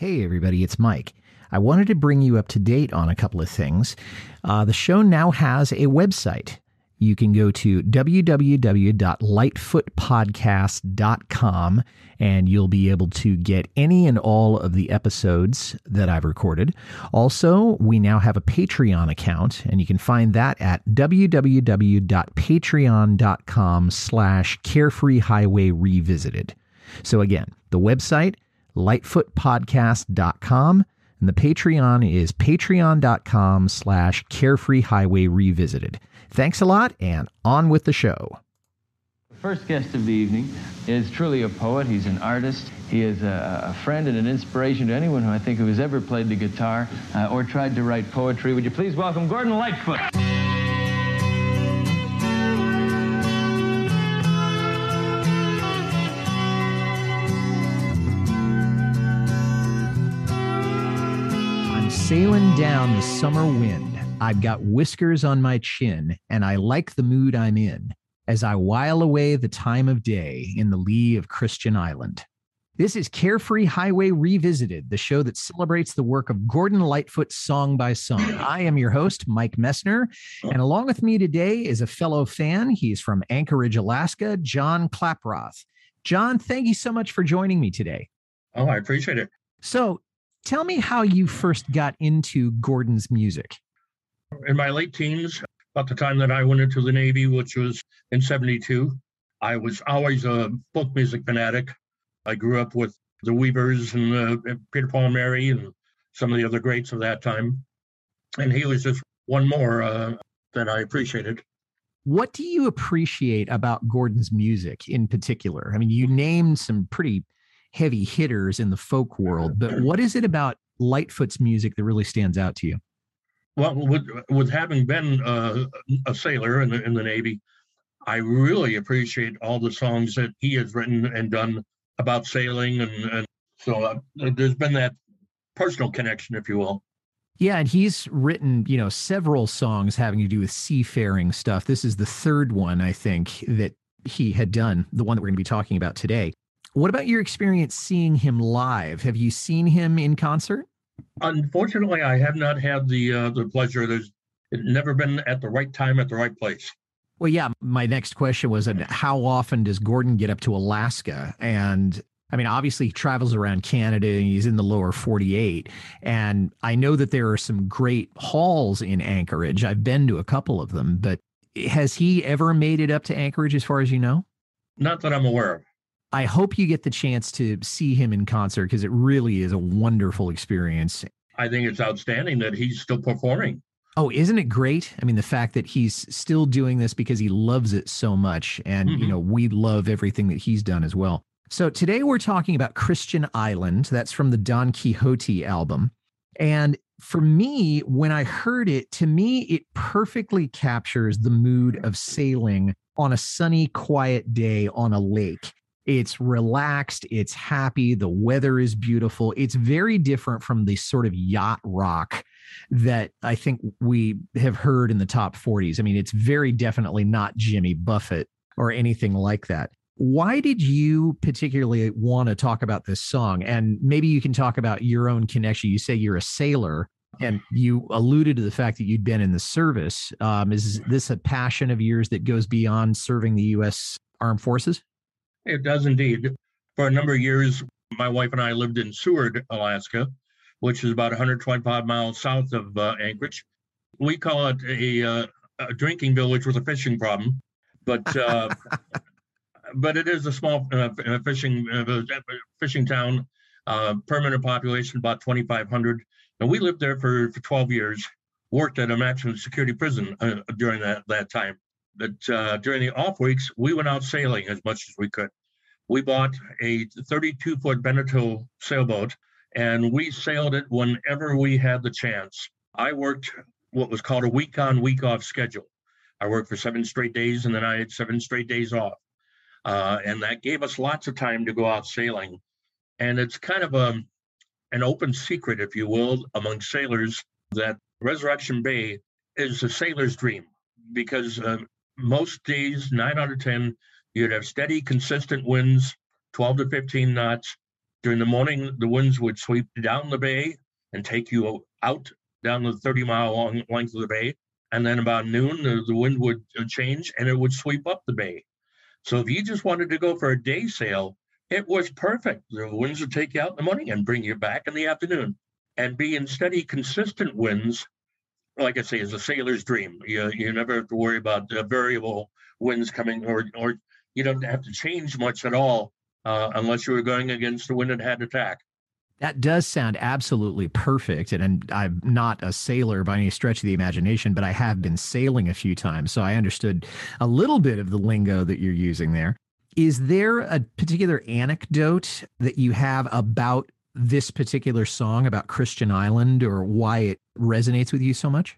Hey, everybody, it's Mike. I wanted to bring you up to date on a couple of things. Uh, the show now has a website. You can go to www.lightfootpodcast.com and you'll be able to get any and all of the episodes that I've recorded. Also, we now have a Patreon account and you can find that at www.patreon.com slash carefree highway revisited. So again, the website, lightfootpodcast.com and the Patreon is patreon.com slash carefree highway revisited. Thanks a lot, and on with the show. First guest of the evening is truly a poet. He's an artist. He is a, a friend and an inspiration to anyone who I think who has ever played the guitar uh, or tried to write poetry. Would you please welcome Gordon Lightfoot? Sailing down the summer wind. I've got whiskers on my chin, and I like the mood I'm in as I while away the time of day in the lee of Christian Island. This is Carefree Highway Revisited, the show that celebrates the work of Gordon Lightfoot song by song. I am your host, Mike Messner, and along with me today is a fellow fan. He's from Anchorage, Alaska, John Klaproth. John, thank you so much for joining me today. Oh, I appreciate it. So, tell me how you first got into Gordon's music. In my late teens, about the time that I went into the Navy, which was in 72, I was always a folk music fanatic. I grew up with the Weavers and uh, Peter Paul Mary and some of the other greats of that time. And he was just one more uh, that I appreciated. What do you appreciate about Gordon's music in particular? I mean, you named some pretty heavy hitters in the folk world, but what is it about Lightfoot's music that really stands out to you? Well, with, with having been uh, a sailor in the, in the Navy, I really appreciate all the songs that he has written and done about sailing. And, and so uh, there's been that personal connection, if you will. Yeah, and he's written, you know, several songs having to do with seafaring stuff. This is the third one, I think, that he had done, the one that we're going to be talking about today. What about your experience seeing him live? Have you seen him in concert? Unfortunately, I have not had the uh, the pleasure. There's never been at the right time at the right place. Well, yeah. My next question was, how often does Gordon get up to Alaska? And I mean, obviously, he travels around Canada and he's in the lower 48. And I know that there are some great halls in Anchorage. I've been to a couple of them, but has he ever made it up to Anchorage as far as you know? Not that I'm aware of. I hope you get the chance to see him in concert because it really is a wonderful experience. I think it's outstanding that he's still performing. Oh, isn't it great? I mean, the fact that he's still doing this because he loves it so much. And, mm-hmm. you know, we love everything that he's done as well. So today we're talking about Christian Island. That's from the Don Quixote album. And for me, when I heard it, to me, it perfectly captures the mood of sailing on a sunny, quiet day on a lake. It's relaxed, it's happy, the weather is beautiful. It's very different from the sort of yacht rock that I think we have heard in the top 40s. I mean, it's very definitely not Jimmy Buffett or anything like that. Why did you particularly want to talk about this song? And maybe you can talk about your own connection. You say you're a sailor and you alluded to the fact that you'd been in the service. Um, is this a passion of yours that goes beyond serving the U.S. Armed Forces? It does indeed. For a number of years, my wife and I lived in Seward, Alaska, which is about 125 miles south of uh, Anchorage. We call it a, uh, a, drinking village with a fishing problem, but uh, but it is a small uh, fishing uh, fishing town. Uh, permanent population about 2,500, and we lived there for, for 12 years. Worked at a maximum security prison during that that time. But during the off weeks, we went out sailing as much as we could we bought a 32 foot Beneteau sailboat and we sailed it whenever we had the chance. I worked what was called a week on, week off schedule. I worked for seven straight days and then I had seven straight days off. Uh, and that gave us lots of time to go out sailing. And it's kind of a, an open secret, if you will, among sailors that Resurrection Bay is a sailor's dream because uh, most days, nine out of 10, you'd have steady, consistent winds, 12 to 15 knots. During the morning, the winds would sweep down the bay and take you out down the 30 mile long length of the bay. And then about noon, the, the wind would uh, change and it would sweep up the bay. So if you just wanted to go for a day sail, it was perfect. The winds would take you out in the morning and bring you back in the afternoon. And be in steady, consistent winds, like I say, is a sailor's dream. You, you never have to worry about variable winds coming, or or you don't have to change much at all uh, unless you were going against the wind that had attack. That does sound absolutely perfect. And, and, I'm not a sailor by any stretch of the imagination, but I have been sailing a few times. So I understood a little bit of the lingo that you're using there. Is there a particular anecdote that you have about this particular song, about Christian Island, or why it resonates with you so much?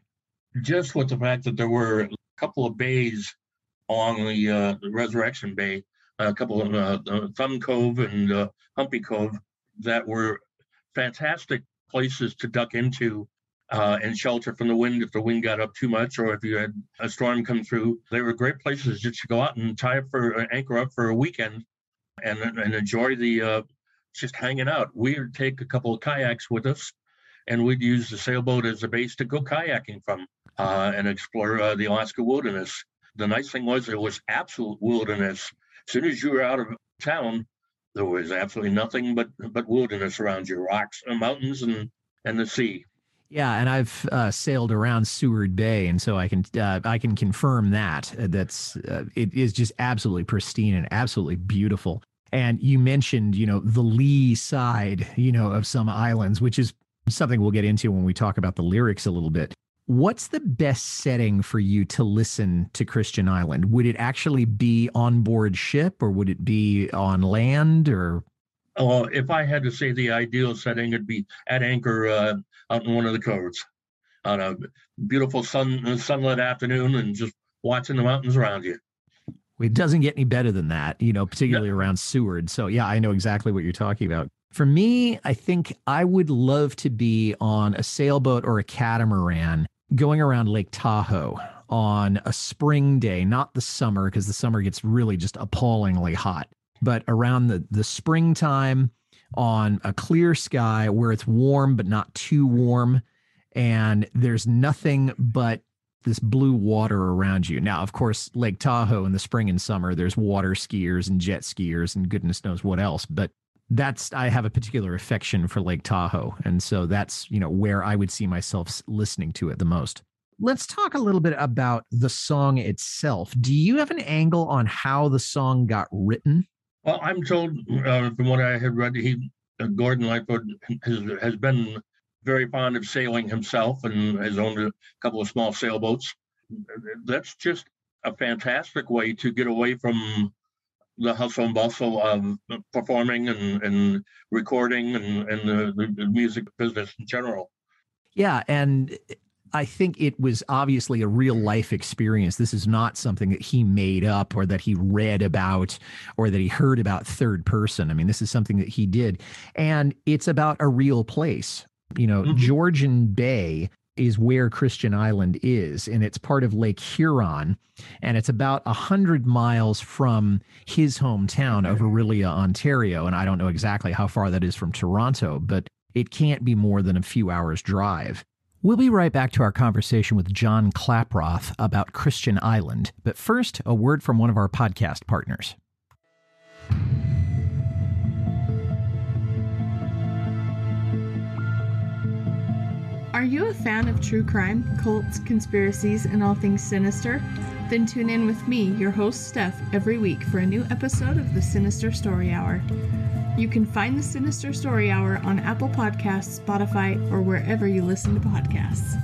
Just with the fact that there were a couple of bays along the, uh, Resurrection Bay, a couple of uh, Thumb Cove and uh, Humpy Cove that were fantastic places to duck into uh, and shelter from the wind if the wind got up too much or if you had a storm come through. They were great places just to go out and tie up for uh, anchor up for a weekend and and enjoy the uh, just hanging out. We'd take a couple of kayaks with us, and we'd use the sailboat as a base to go kayaking from uh, and explore uh, the Alaska wilderness. The nice thing was it was absolute wilderness. As soon as you were out of town, there was absolutely nothing but but wilderness around you, rocks, and mountains, and and the sea. Yeah, and I've uh, sailed around Seward Bay, and so I can uh, I can confirm that uh, that's uh, it is just absolutely pristine and absolutely beautiful. And you mentioned, you know, the lee side, you know, of some islands, which is something we'll get into when we talk about the lyrics a little bit. What's the best setting for you to listen to Christian Island? Would it actually be on board ship or would it be on land or? Oh, if I had to say the ideal setting, it'd be at anchor uh, out in one of the coves on a beautiful sun sunlit afternoon and just watching the mountains around you. It doesn't get any better than that, you know, particularly yeah. around Seward. So yeah, I know exactly what you're talking about. For me, I think I would love to be on a sailboat or a catamaran going around Lake Tahoe on a spring day, not the summer, because the summer gets really just appallingly hot, but around the, the springtime on a clear sky where it's warm, but not too warm. And there's nothing but this blue water around you. Now, of course, Lake Tahoe in the spring and summer, there's water skiers and jet skiers and goodness knows what else. But that's I have a particular affection for Lake Tahoe, and so that's you know where I would see myself listening to it the most. Let's talk a little bit about the song itself. Do you have an angle on how the song got written? Well, I'm told uh, from what I had read, he uh, Gordon Lightfoot has, has been very fond of sailing himself and has owned a couple of small sailboats. That's just a fantastic way to get away from the hustle and bustle of performing and, and recording and, and the, the music business in general. Yeah. And I think it was obviously a real life experience. This is not something that he made up or that he read about or that he heard about third person. I mean, this is something that he did. And it's about a real place. You know, mm-hmm. Georgian Bay is where Christian Island is, and it's part of Lake Huron, and it's about a hundred miles from his hometown of Orillia, Ontario. And I don't know exactly how far that is from Toronto, but it can't be more than a few hours drive. We'll be right back to our conversation with John Klaproth about Christian Island, but first, a word from one of our podcast partners. Are you a fan of true crime, cults, conspiracies, and all things sinister? Then tune in with me, your host Steph, every week for a new episode of the Sinister Story Hour. You can find the Sinister Story Hour on Apple Podcasts, Spotify, or wherever you listen to podcasts.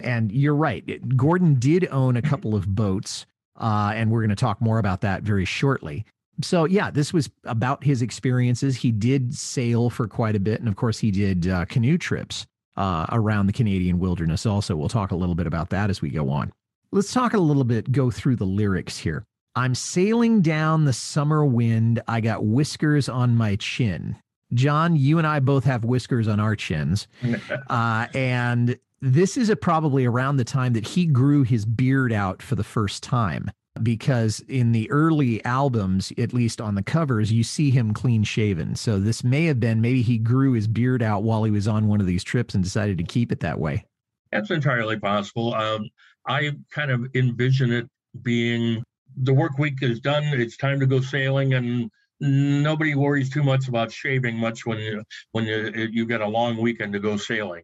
And you're right. Gordon did own a couple of boats, uh, and we're going to talk more about that very shortly. So, yeah, this was about his experiences. He did sail for quite a bit. And of course, he did uh, canoe trips uh, around the Canadian wilderness also. We'll talk a little bit about that as we go on. Let's talk a little bit, go through the lyrics here. I'm sailing down the summer wind. I got whiskers on my chin. John, you and I both have whiskers on our chins. Uh, and this is a, probably around the time that he grew his beard out for the first time because in the early albums, at least on the covers, you see him clean shaven. So this may have been maybe he grew his beard out while he was on one of these trips and decided to keep it that way. That's entirely possible. Um, I kind of envision it being the work week is done, it's time to go sailing, and nobody worries too much about shaving much when you when you you get a long weekend to go sailing.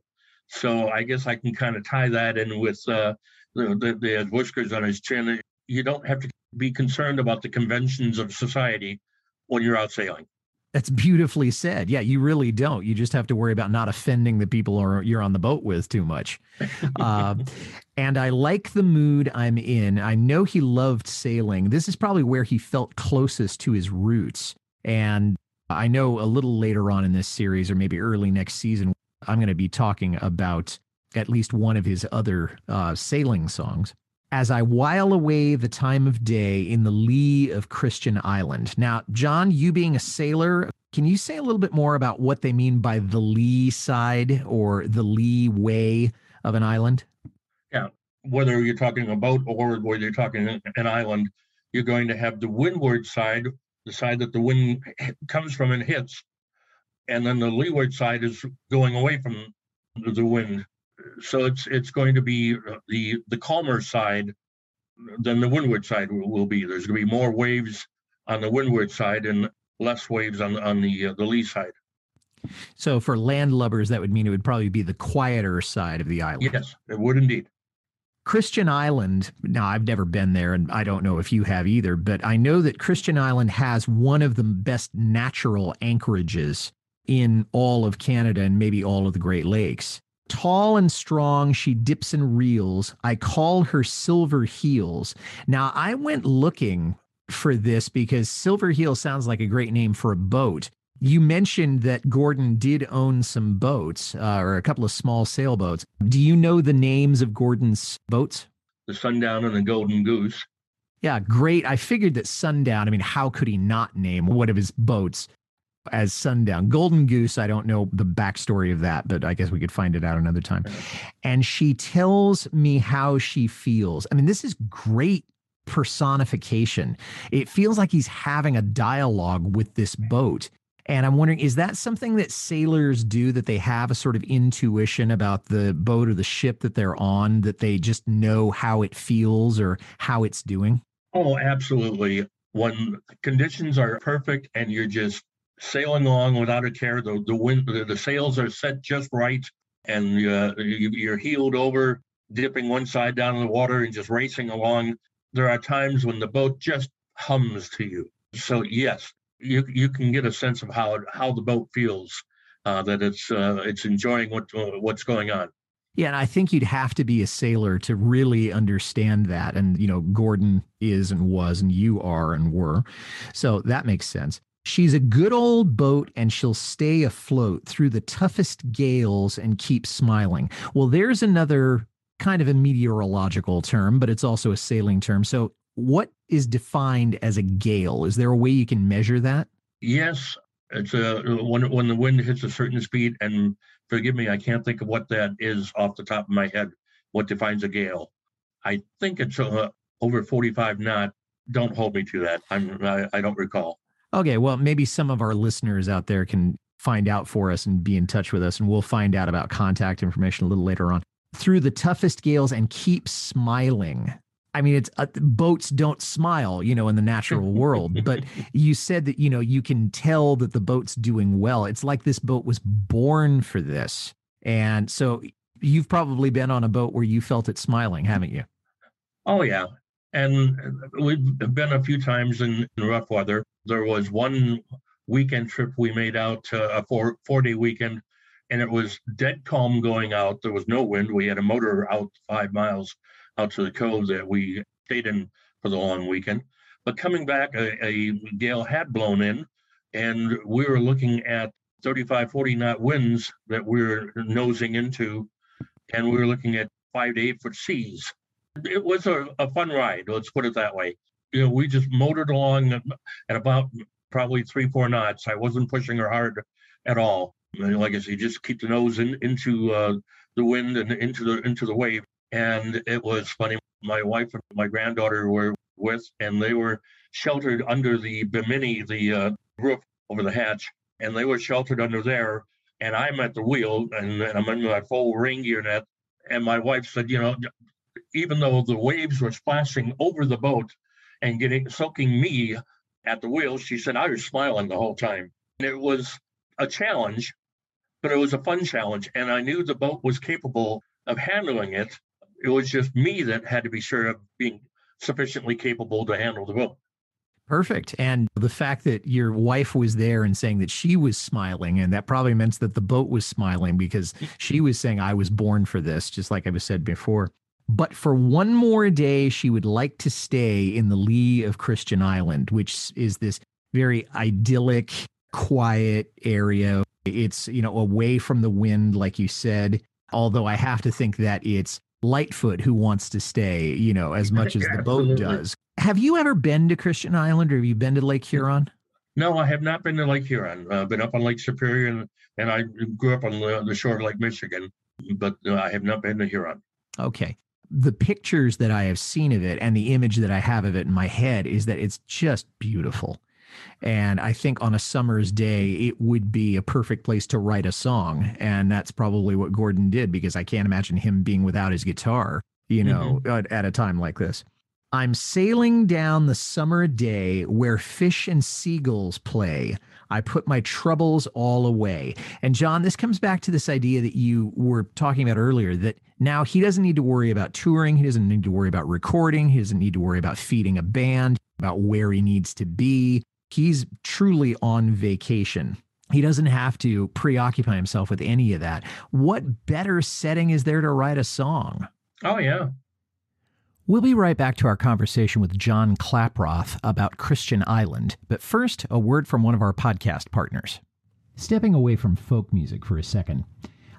So I guess I can kind of tie that in with uh, the, the, the whiskers on his chin you don't have to be concerned about the conventions of society when you're out sailing. That's beautifully said. Yeah, you really don't. You just have to worry about not offending the people or you're on the boat with too much. uh, and I like the mood I'm in. I know he loved sailing. This is probably where he felt closest to his roots. And I know a little later on in this series, or maybe early next season, I'm going to be talking about at least one of his other uh, sailing songs as I while away the time of day in the lee of Christian Island. Now, John, you being a sailor, can you say a little bit more about what they mean by the lee side or the lee way of an island? Yeah, whether you're talking a boat or whether you're talking an island, you're going to have the windward side, the side that the wind comes from and hits, and then the leeward side is going away from the wind so it's it's going to be uh, the the calmer side than the windward side will, will be. There's going to be more waves on the windward side and less waves on on the uh, the lee side. So for landlubbers, that would mean it would probably be the quieter side of the island. Yes, it would indeed. Christian Island, now I've never been there and I don't know if you have either, but I know that Christian Island has one of the best natural anchorages in all of Canada and maybe all of the Great Lakes. Tall and strong, she dips and reels. I call her Silver Heels. Now, I went looking for this because Silver Heel sounds like a great name for a boat. You mentioned that Gordon did own some boats uh, or a couple of small sailboats. Do you know the names of Gordon's boats? The Sundown and the Golden Goose. Yeah, great. I figured that Sundown, I mean, how could he not name one of his boats as Sundown. Golden Goose, I don't know the backstory of that, but I guess we could find it out another time. And she tells me how she feels. I mean, this is great personification. It feels like he's having a dialogue with this boat. And I'm wondering, is that something that sailors do that they have a sort of intuition about the boat or the ship that they're on, that they just know how it feels or how it's doing? Oh, absolutely. When conditions are perfect and you're just sailing along without a care. The the wind, the, the sails are set just right, and uh, you, you're heeled over, dipping one side down in the water and just racing along. There are times when the boat just hums to you. So yes, you you can get a sense of how how the boat feels, uh, that it's uh, it's enjoying what what's going on. Yeah, and I think you'd have to be a sailor to really understand that. And, you know, Gordon is and was, and you are and were. So that makes sense. She's a good old boat and she'll stay afloat through the toughest gales and keep smiling. Well, there's another kind of a meteorological term, but it's also a sailing term. So, what is defined as a gale? Is there a way you can measure that? Yes, it's a when when the wind hits a certain speed. And forgive me, I can't think of what that is off the top of my head. What defines a gale? I think it's uh, over 45 knot. Don't hold me to that. I'm I, I don't recall. Okay, well, maybe some of our listeners out there can find out for us and be in touch with us, and we'll find out about contact information a little later on. Through the toughest gales and keep smiling. I mean, it's uh, boats don't smile, you know, in the natural world. But you said that, you know, you can tell that the boat's doing well. It's like this boat was born for this. And so you've probably been on a boat where you felt it smiling, haven't you? Oh, yeah. And we've been a few times in, in rough weather. There was one weekend trip we made out, uh, a four four day weekend, and it was dead calm going out. There was no wind. We had a motor out five miles out to the cove that we stayed in for the long weekend. But coming back, a, a gale had blown in, and we were looking at 35, 40 knot winds that we were nosing into, and we were looking at five to eight foot seas. It was a, a fun ride, let's put it that way. You know, we just motored along at about probably three, four knots. I wasn't pushing her hard at all. Like I said, just keep the nose in, into uh, the wind and into the into the wave. And it was funny. My wife and my granddaughter were with, and they were sheltered under the bimini, the uh, roof over the hatch, and they were sheltered under there. And I'm at the wheel, and, and I'm in my full rain gear net. And my wife said, you know, even though the waves were splashing over the boat and getting soaking me at the wheel, she said I was smiling the whole time. And it was a challenge, but it was a fun challenge, and I knew the boat was capable of handling it. It was just me that had to be sure of being sufficiently capable to handle the boat. Perfect. And the fact that your wife was there and saying that she was smiling, and that probably meant that the boat was smiling because she was saying, I was born for this, just like I was said before. But for one more day, she would like to stay in the lee of Christian Island, which is this very idyllic, quiet area. It's, you know, away from the wind, like you said. Although I have to think that it's Lightfoot who wants to stay, you know, as much as the boat does. Have you ever been to Christian Island or have you been to Lake Huron? No, I have not been to Lake Huron. I've been up on Lake Superior and, and I grew up on the, the shore of Lake Michigan, but uh, I have not been to Huron. Okay. The pictures that I have seen of it and the image that I have of it in my head is that it's just beautiful. And I think on a summer's day, it would be a perfect place to write a song. And that's probably what Gordon did because I can't imagine him being without his guitar, you know, mm-hmm. at, at a time like this. I'm sailing down the summer day where fish and seagulls play. I put my troubles all away. And John, this comes back to this idea that you were talking about earlier that now he doesn't need to worry about touring. He doesn't need to worry about recording. He doesn't need to worry about feeding a band, about where he needs to be. He's truly on vacation. He doesn't have to preoccupy himself with any of that. What better setting is there to write a song? Oh, yeah. We'll be right back to our conversation with John Klaproth about Christian Island, but first, a word from one of our podcast partners. Stepping away from folk music for a second,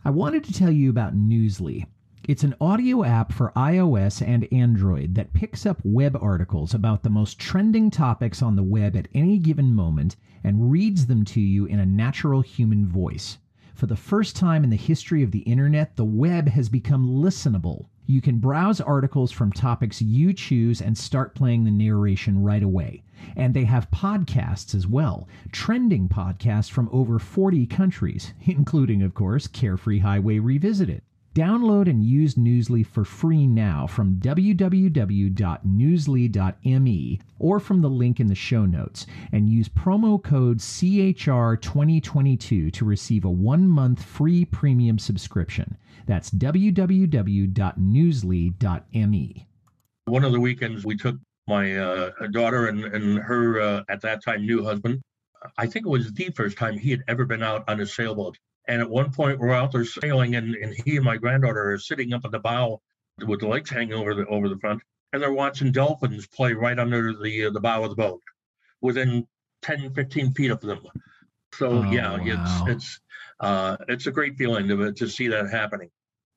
I wanted to tell you about Newsly. It's an audio app for iOS and Android that picks up web articles about the most trending topics on the web at any given moment and reads them to you in a natural human voice. For the first time in the history of the internet, the web has become listenable. You can browse articles from topics you choose and start playing the narration right away. And they have podcasts as well, trending podcasts from over 40 countries, including, of course, Carefree Highway Revisited. Download and use Newsly for free now from www.newsly.me or from the link in the show notes and use promo code CHR2022 to receive a one month free premium subscription. That's www.newsly.me. One of the weekends we took my uh, daughter and, and her, uh, at that time, new husband. I think it was the first time he had ever been out on a sailboat. And at one point, we're out there sailing, and, and he and my granddaughter are sitting up at the bow with the legs hanging over the over the front, and they're watching dolphins play right under the uh, the bow of the boat, within 10, 15 feet of them. So oh, yeah, wow. it's it's uh, it's a great feeling to to see that happening.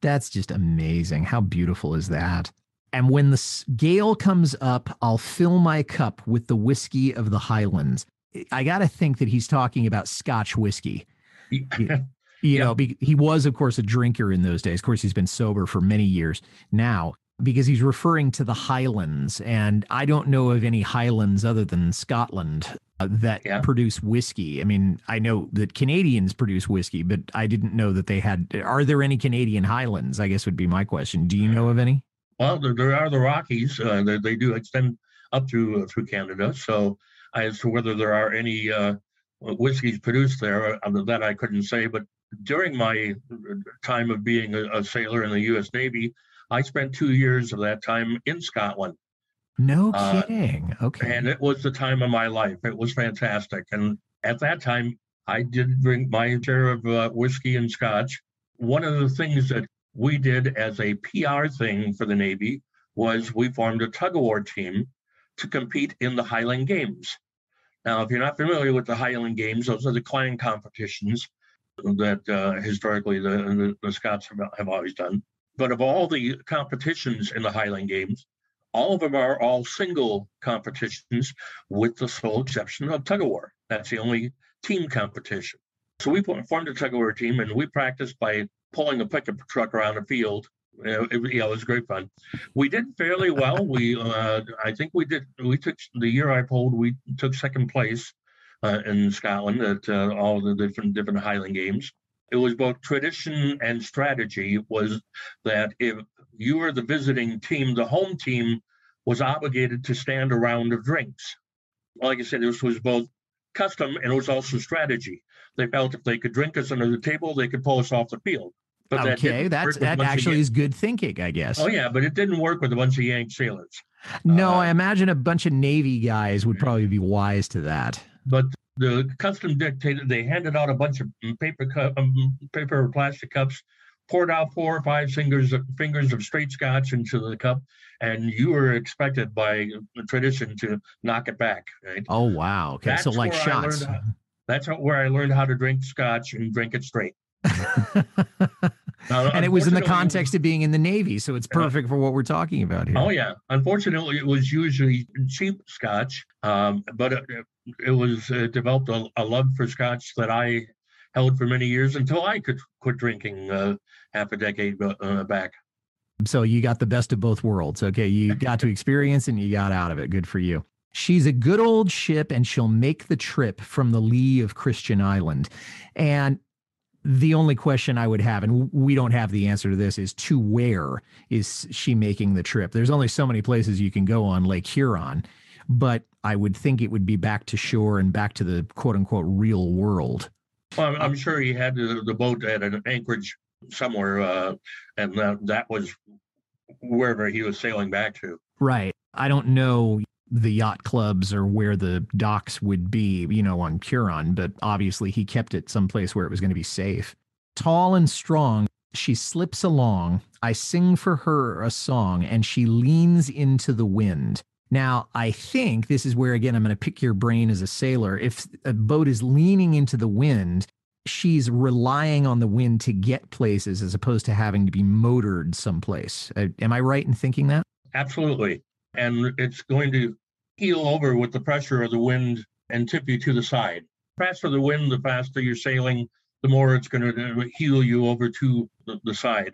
That's just amazing. How beautiful is that? And when the gale comes up, I'll fill my cup with the whiskey of the Highlands. I got to think that he's talking about Scotch whiskey. You know, be, he was, of course, a drinker in those days. Of course, he's been sober for many years now because he's referring to the Highlands. And I don't know of any Highlands other than Scotland uh, that yeah. produce whiskey. I mean, I know that Canadians produce whiskey, but I didn't know that they had. Are there any Canadian Highlands? I guess would be my question. Do you know of any? Well, there, there are the Rockies. Uh, they, they, do extend up through uh, through Canada. So, as to whether there are any uh, whiskeys produced there, uh, that I couldn't say. But during my time of being a, a, sailor in the U.S. Navy, I spent two years of that time in Scotland. No uh, kidding. Uh, okay. And it was the time of my life. It was fantastic. And at that time, I did drink my share of uh, whiskey and scotch. One of the things that we did as a PR thing for the Navy was we formed a tug of war team to compete in the Highland Games. Now, if you're not familiar with the Highland Games, those are the clan competitions that uh, historically the, the, the Scots have, have always done. But of all the competitions in the Highland Games, all of them are all single competitions with the sole exception of tug of war. That's the only team competition. So we formed a tug of war team and we practiced by pulling a pickup truck around the field. Uh, it, yeah, it was great fun. We did fairly well. We, uh, I think we did. We took the year I pulled. We took second place uh, in Scotland at uh, all the different different Highland games. It was both tradition and strategy. Was that if you were the visiting team, the home team was obligated to stand a round of drinks. Like I said, this was both custom and it was also strategy. They felt if they could drink us under the table, they could pull us off the field. But okay, that that's that actually is good thinking, I guess. Oh yeah, but it didn't work with a bunch of Yank sailors. No, uh, I imagine a bunch of Navy guys would probably be wise to that. But the custom dictated they handed out a bunch of paper cup, um, paper or plastic cups, poured out four or five fingers of, fingers of straight scotch into the cup, and you were expected by tradition to knock it back. Right? Oh wow! Okay, that's so like shots. How, that's where I learned how to drink scotch and drink it straight. now, and it was in the context of being in the Navy, so it's perfect for what we're talking about here. Oh yeah. Unfortunately, it was usually cheap Scotch, um, but it, it was uh, developed a, a, love for Scotch that I held for many years until I could quit drinking uh, half a decade uh, back. So you got the best of both worlds. Okay, you got to experience and you got out of it. Good for you. She's a good old ship and she'll make the trip from the lee of Christian Island. And the only question I would have, and we don't have the answer to this, is to where is she making the trip? There's only so many places you can go on Lake Huron, but I would think it would be back to shore and back to the quote unquote real world. Well, I'm sure he had the, boat at an anchorage somewhere, uh, and that, that was wherever he was sailing back to. Right. I don't know the yacht clubs or where the docks would be, you know, on Huron, but obviously he kept it someplace where it was going to be safe. Tall and strong, she slips along. I sing for her a song, and she leans into the wind. Now, I think this is where, again, I'm going to pick your brain as a sailor. If a boat is leaning into the wind, she's relying on the wind to get places as opposed to having to be motored someplace. Uh, am I right in thinking that? Absolutely and it's going to heel over with the pressure of the wind and tip you to the side. The faster the wind, the faster you're sailing, the more it's going to heel you over to the, the side.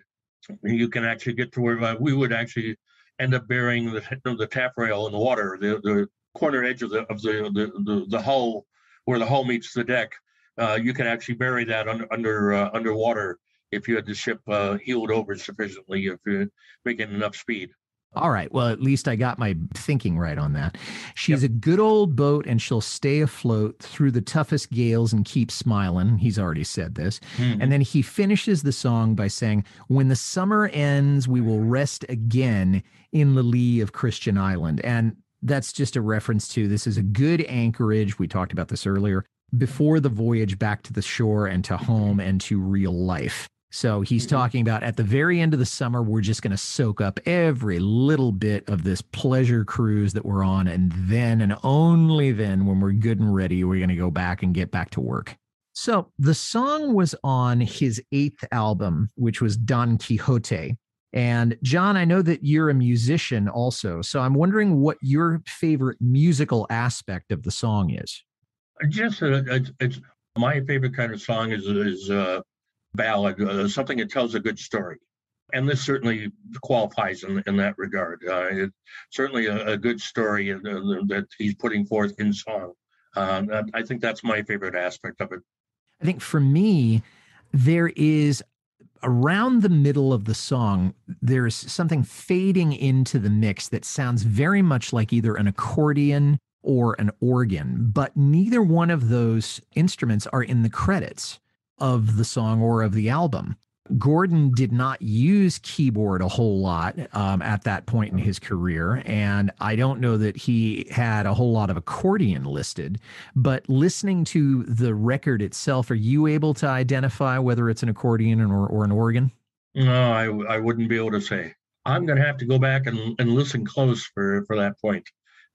You can actually get to where uh, we would actually end up burying the, the taffrail in the water, the, the corner edge of the of the, the, the, the hull where the hull meets the deck. Uh, you can actually bury that under under uh, underwater if you had the ship uh, heeled over sufficiently if you're making enough speed. All right. Well, at least I got my thinking right on that. She's yep. a good old boat and she'll stay afloat through the toughest gales and keep smiling. He's already said this. Mm-hmm. And then he finishes the song by saying, When the summer ends, we will rest again in the lee of Christian Island. And that's just a reference to this is a good anchorage. We talked about this earlier before the voyage back to the shore and to home and to real life. So he's mm-hmm. talking about at the very end of the summer, we're just going to soak up every little bit of this pleasure cruise that we're on. And then, and only then, when we're good and ready, we're going to go back and get back to work. So the song was on his eighth album, which was Don Quixote. And John, I know that you're a musician also. So I'm wondering what your favorite musical aspect of the song is. Just, uh, it's, it's my favorite kind of song is, is, uh, ballad, uh, something that tells a good story. And this certainly qualifies in, in that regard. Uh, it's certainly a, a good story uh, that he's putting forth in song. Um, I think that's my favorite aspect of it. I think for me, there is around the middle of the song, there's something fading into the mix that sounds very much like either an accordion or an organ, but neither one of those instruments are in the credits of the song or of the album. Gordon did not use keyboard a whole lot um, at that point in his career. And I don't know that he had a whole lot of accordion listed. But listening to the record itself, are you able to identify whether it's an accordion or, or an organ? No, I, I wouldn't be able to say. I'm going to have to go back and, and listen close for, for that point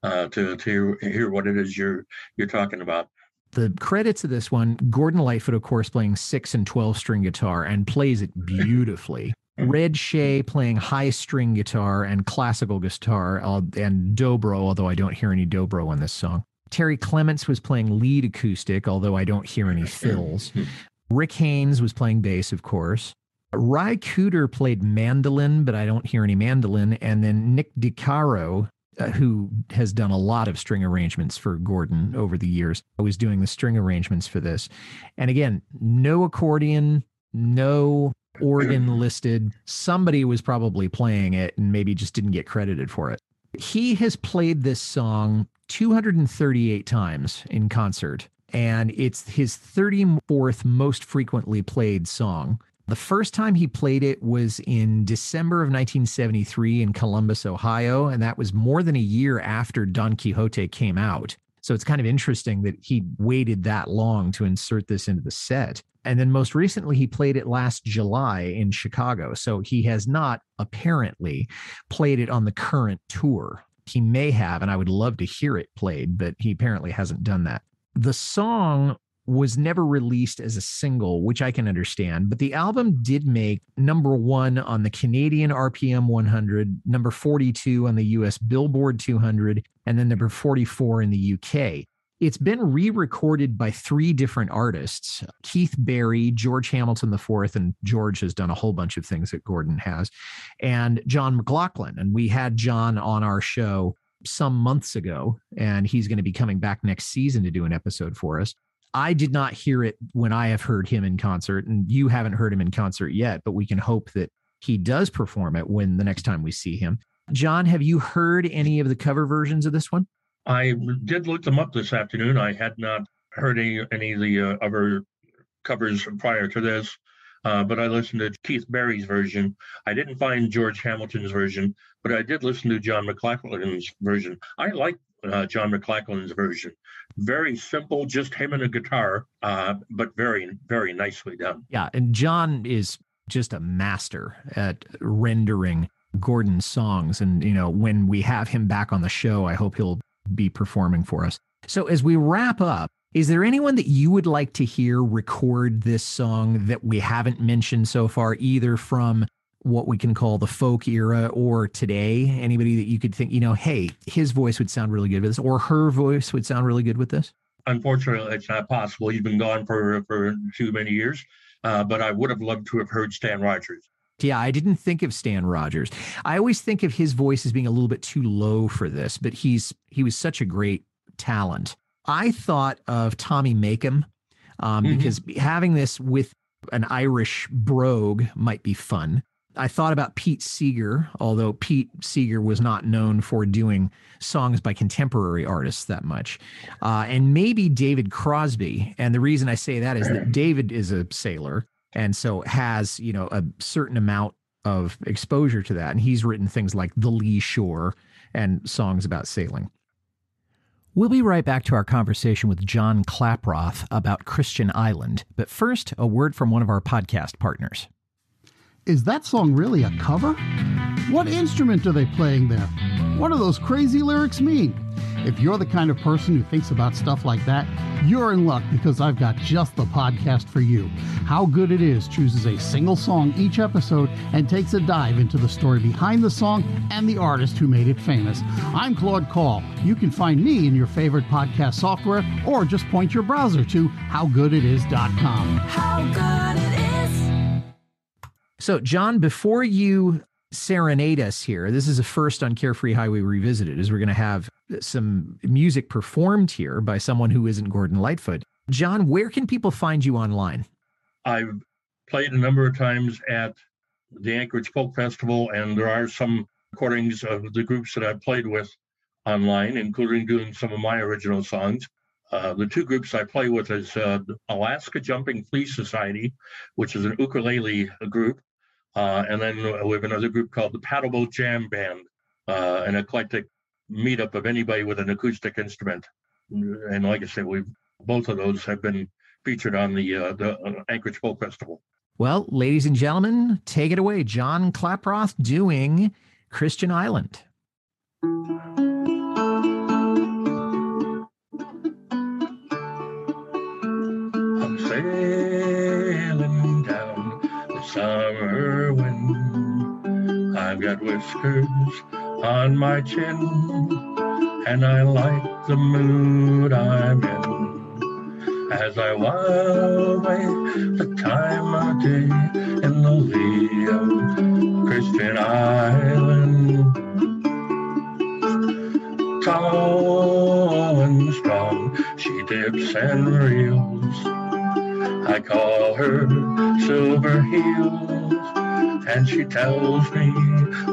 uh, to, to hear what it is you're, you're talking about the credits of this one Gordon Lightfoot, of course, playing six and 12 string guitar and plays it beautifully. Red Shea playing high string guitar and classical guitar uh, and dobro, although I don't hear any dobro on this song. Terry Clements was playing lead acoustic, although I don't hear any fills. Rick Haynes was playing bass, of course. Ry Cooder played mandolin, but I don't hear any mandolin. And then Nick DeCaro Uh, who has done a lot of string arrangements for Gordon over the years, I was doing the string arrangements for this. And again, no accordion, no organ listed. Somebody was probably playing it and maybe just didn't get credited for it. He has played this song 238 times in concert, and it's his 34th most frequently played song. The first time he played it was in December of 1973 in Columbus, Ohio, and that was more than a year after Don Quixote came out. So it's kind of interesting that he waited that long to insert this into the set. And then most recently, he played it last July in Chicago. So he has not apparently played it on the current tour. He may have, and I would love to hear it played, but he apparently hasn't done that. The song was never released as a single, which I can understand, but the album did make number one on the Canadian RPM 100, number 42 on the US Billboard 200, and then number 44 in the UK. It's been re recorded by three different artists Keith Barry, George Hamilton IV, and George has done a whole bunch of things that Gordon has, and John McLaughlin. And we had John on our show some months ago, and he's going to be coming back next season to do an episode for us. I did not hear it when I have heard him in concert, and you haven't heard him in concert yet, but we can hope that he does perform it when the next time we see him. John, have you heard any of the cover versions of this one? I did look them up this afternoon. I had not heard any, any of the uh, other covers prior to this, uh, but I listened to Keith Barry's version. I didn't find George Hamilton's version, but I did listen to John McLaughlin's version. I like uh, John McLaughlin's version. Very simple, just him and a guitar, uh, but very, very nicely done. Yeah. And John is just a master at rendering Gordon's songs. And, you know, when we have him back on the show, I hope he'll be performing for us. So as we wrap up, is there anyone that you would like to hear record this song that we haven't mentioned so far, either from what we can call the folk era or today anybody that you could think you know hey his voice would sound really good with this or her voice would sound really good with this unfortunately it's not possible he's been gone for for too many years uh, but i would have loved to have heard stan rogers yeah, I didn't think of Stan Rogers. I always think of his voice as being a little bit too low for this, but he's he was such a great talent. I thought of Tommy Makem um, mm-hmm. because having this with an Irish brogue might be fun. I thought about Pete Seeger, although Pete Seeger was not known for doing songs by contemporary artists that much. Uh, and maybe David Crosby. And the reason I say that is that David is a sailor and so has, you know, a certain amount of exposure to that. And he's written things like The Lee Shore and songs about sailing. We'll be right back to our conversation with John Klaproth about Christian Island. But first, a word from one of our podcast partners. Is that song really a cover? What instrument are they playing there? What do those crazy lyrics mean? If you're the kind of person who thinks about stuff like that, you're in luck because I've got just the podcast for you. How Good It Is chooses a single song each episode and takes a dive into the story behind the song and the artist who made it famous. I'm Claude Call. You can find me in your favorite podcast software or just point your browser to howgooditis.com. How good it is. So, John, before you serenade us here, this is a first on Carefree Highway Revisited, is we're going to have some music performed here by someone who isn't Gordon Lightfoot. John, where can people find you online? I've played a number of times at the Anchorage Folk Festival, and there are some recordings of the groups that I've played with online, including doing some of my original songs. Uh, the two groups I play with is uh, Alaska Jumping Flea Society, which is an ukulele group, and then we have another group called the Paddleboat Jam Band, uh, an eclectic meetup of anybody with an acoustic instrument. And like I said, we've both of those have been featured on the uh, the uh, Anchorage Folk Festival. Well, ladies and gentlemen, take it away, John Klaproth doing Christian Island. I'm the summer wind. I've got whiskers on my chin, and I like the mood I'm in. As I while away the time of day in the lee of Christian Island. Tall and strong, she dips and reels. I call her Silver Heels, and she tells me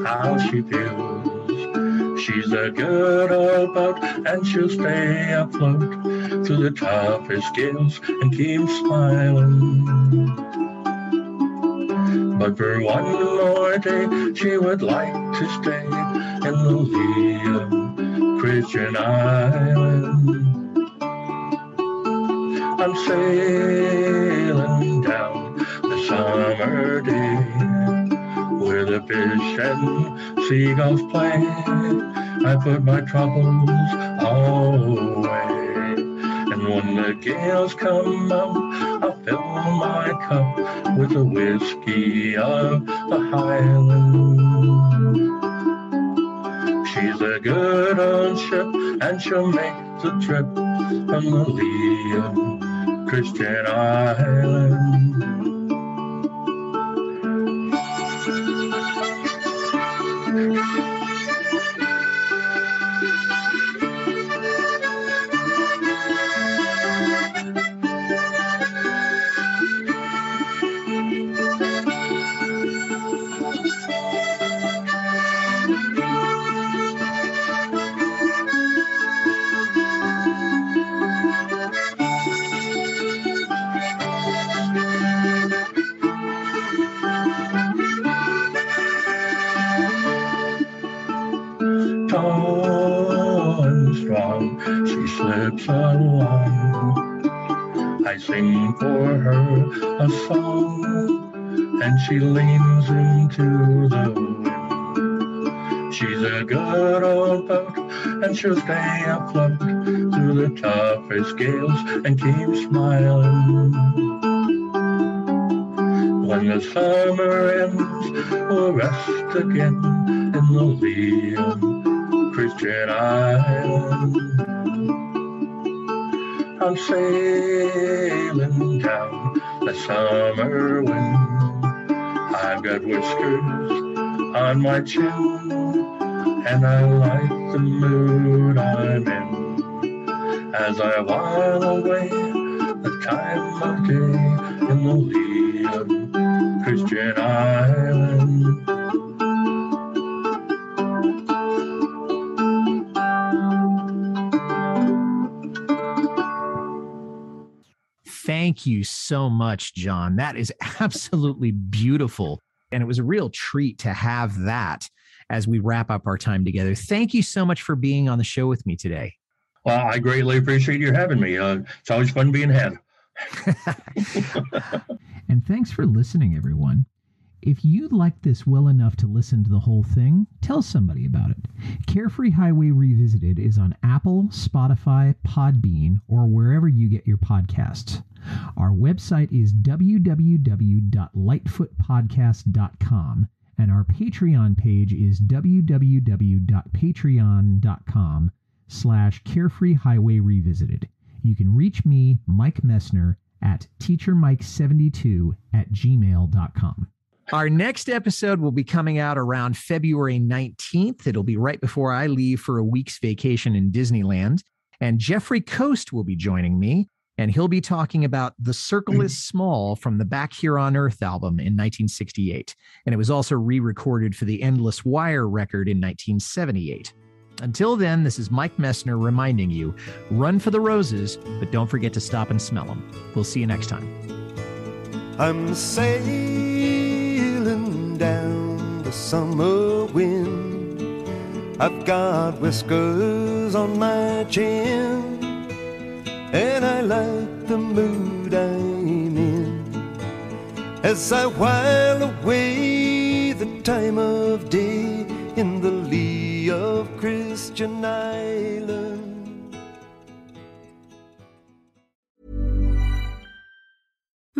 how she feels. She's a good old boat, and she'll stay afloat through the toughest gales and keep smiling. But for one more day, she would like to stay in the of Christian Island. I'm sailing down summer day where the fish and seagulls play. I put my troubles away. And when the gales come up, I'll fill my cup with the whiskey of the Highland. She's a good old ship, and she'll make the trip from the lee of Christian Island. She slips along. I sing for her a song, and she leans into the wind. She's a good old boat, and she'll stay afloat through the toughest gales and keep smiling. When the summer ends, we'll rest again in the of Christian Island. I'm sailing down the summer wind. I've got whiskers on my chin, and I like the mood I'm in as I while away the time of day in the lee of Christian Island. Thank you so much, John. That is absolutely beautiful. And it was a real treat to have that as we wrap up our time together. Thank you so much for being on the show with me today. Well, I greatly appreciate you having me. Uh, it's always fun being had. and thanks for listening, everyone. If you like this well enough to listen to the whole thing, tell somebody about it. Carefree Highway Revisited is on Apple, Spotify, Podbean, or wherever you get your podcasts. Our website is www.lightfootpodcast.com, and our Patreon page is www.patreon.com slash Carefree Highway Revisited. You can reach me, Mike Messner, at teachermike72 at gmail.com. Our next episode will be coming out around February 19th. It'll be right before I leave for a week's vacation in Disneyland. And Jeffrey Coast will be joining me, and he'll be talking about The Circle is mm-hmm. Small from the Back Here on Earth album in 1968. And it was also re recorded for the Endless Wire record in 1978. Until then, this is Mike Messner reminding you run for the roses, but don't forget to stop and smell them. We'll see you next time. I'm down the summer wind. I've got whiskers on my chin, and I like the mood I'm in as I while away the time of day in the lee of Christian Island.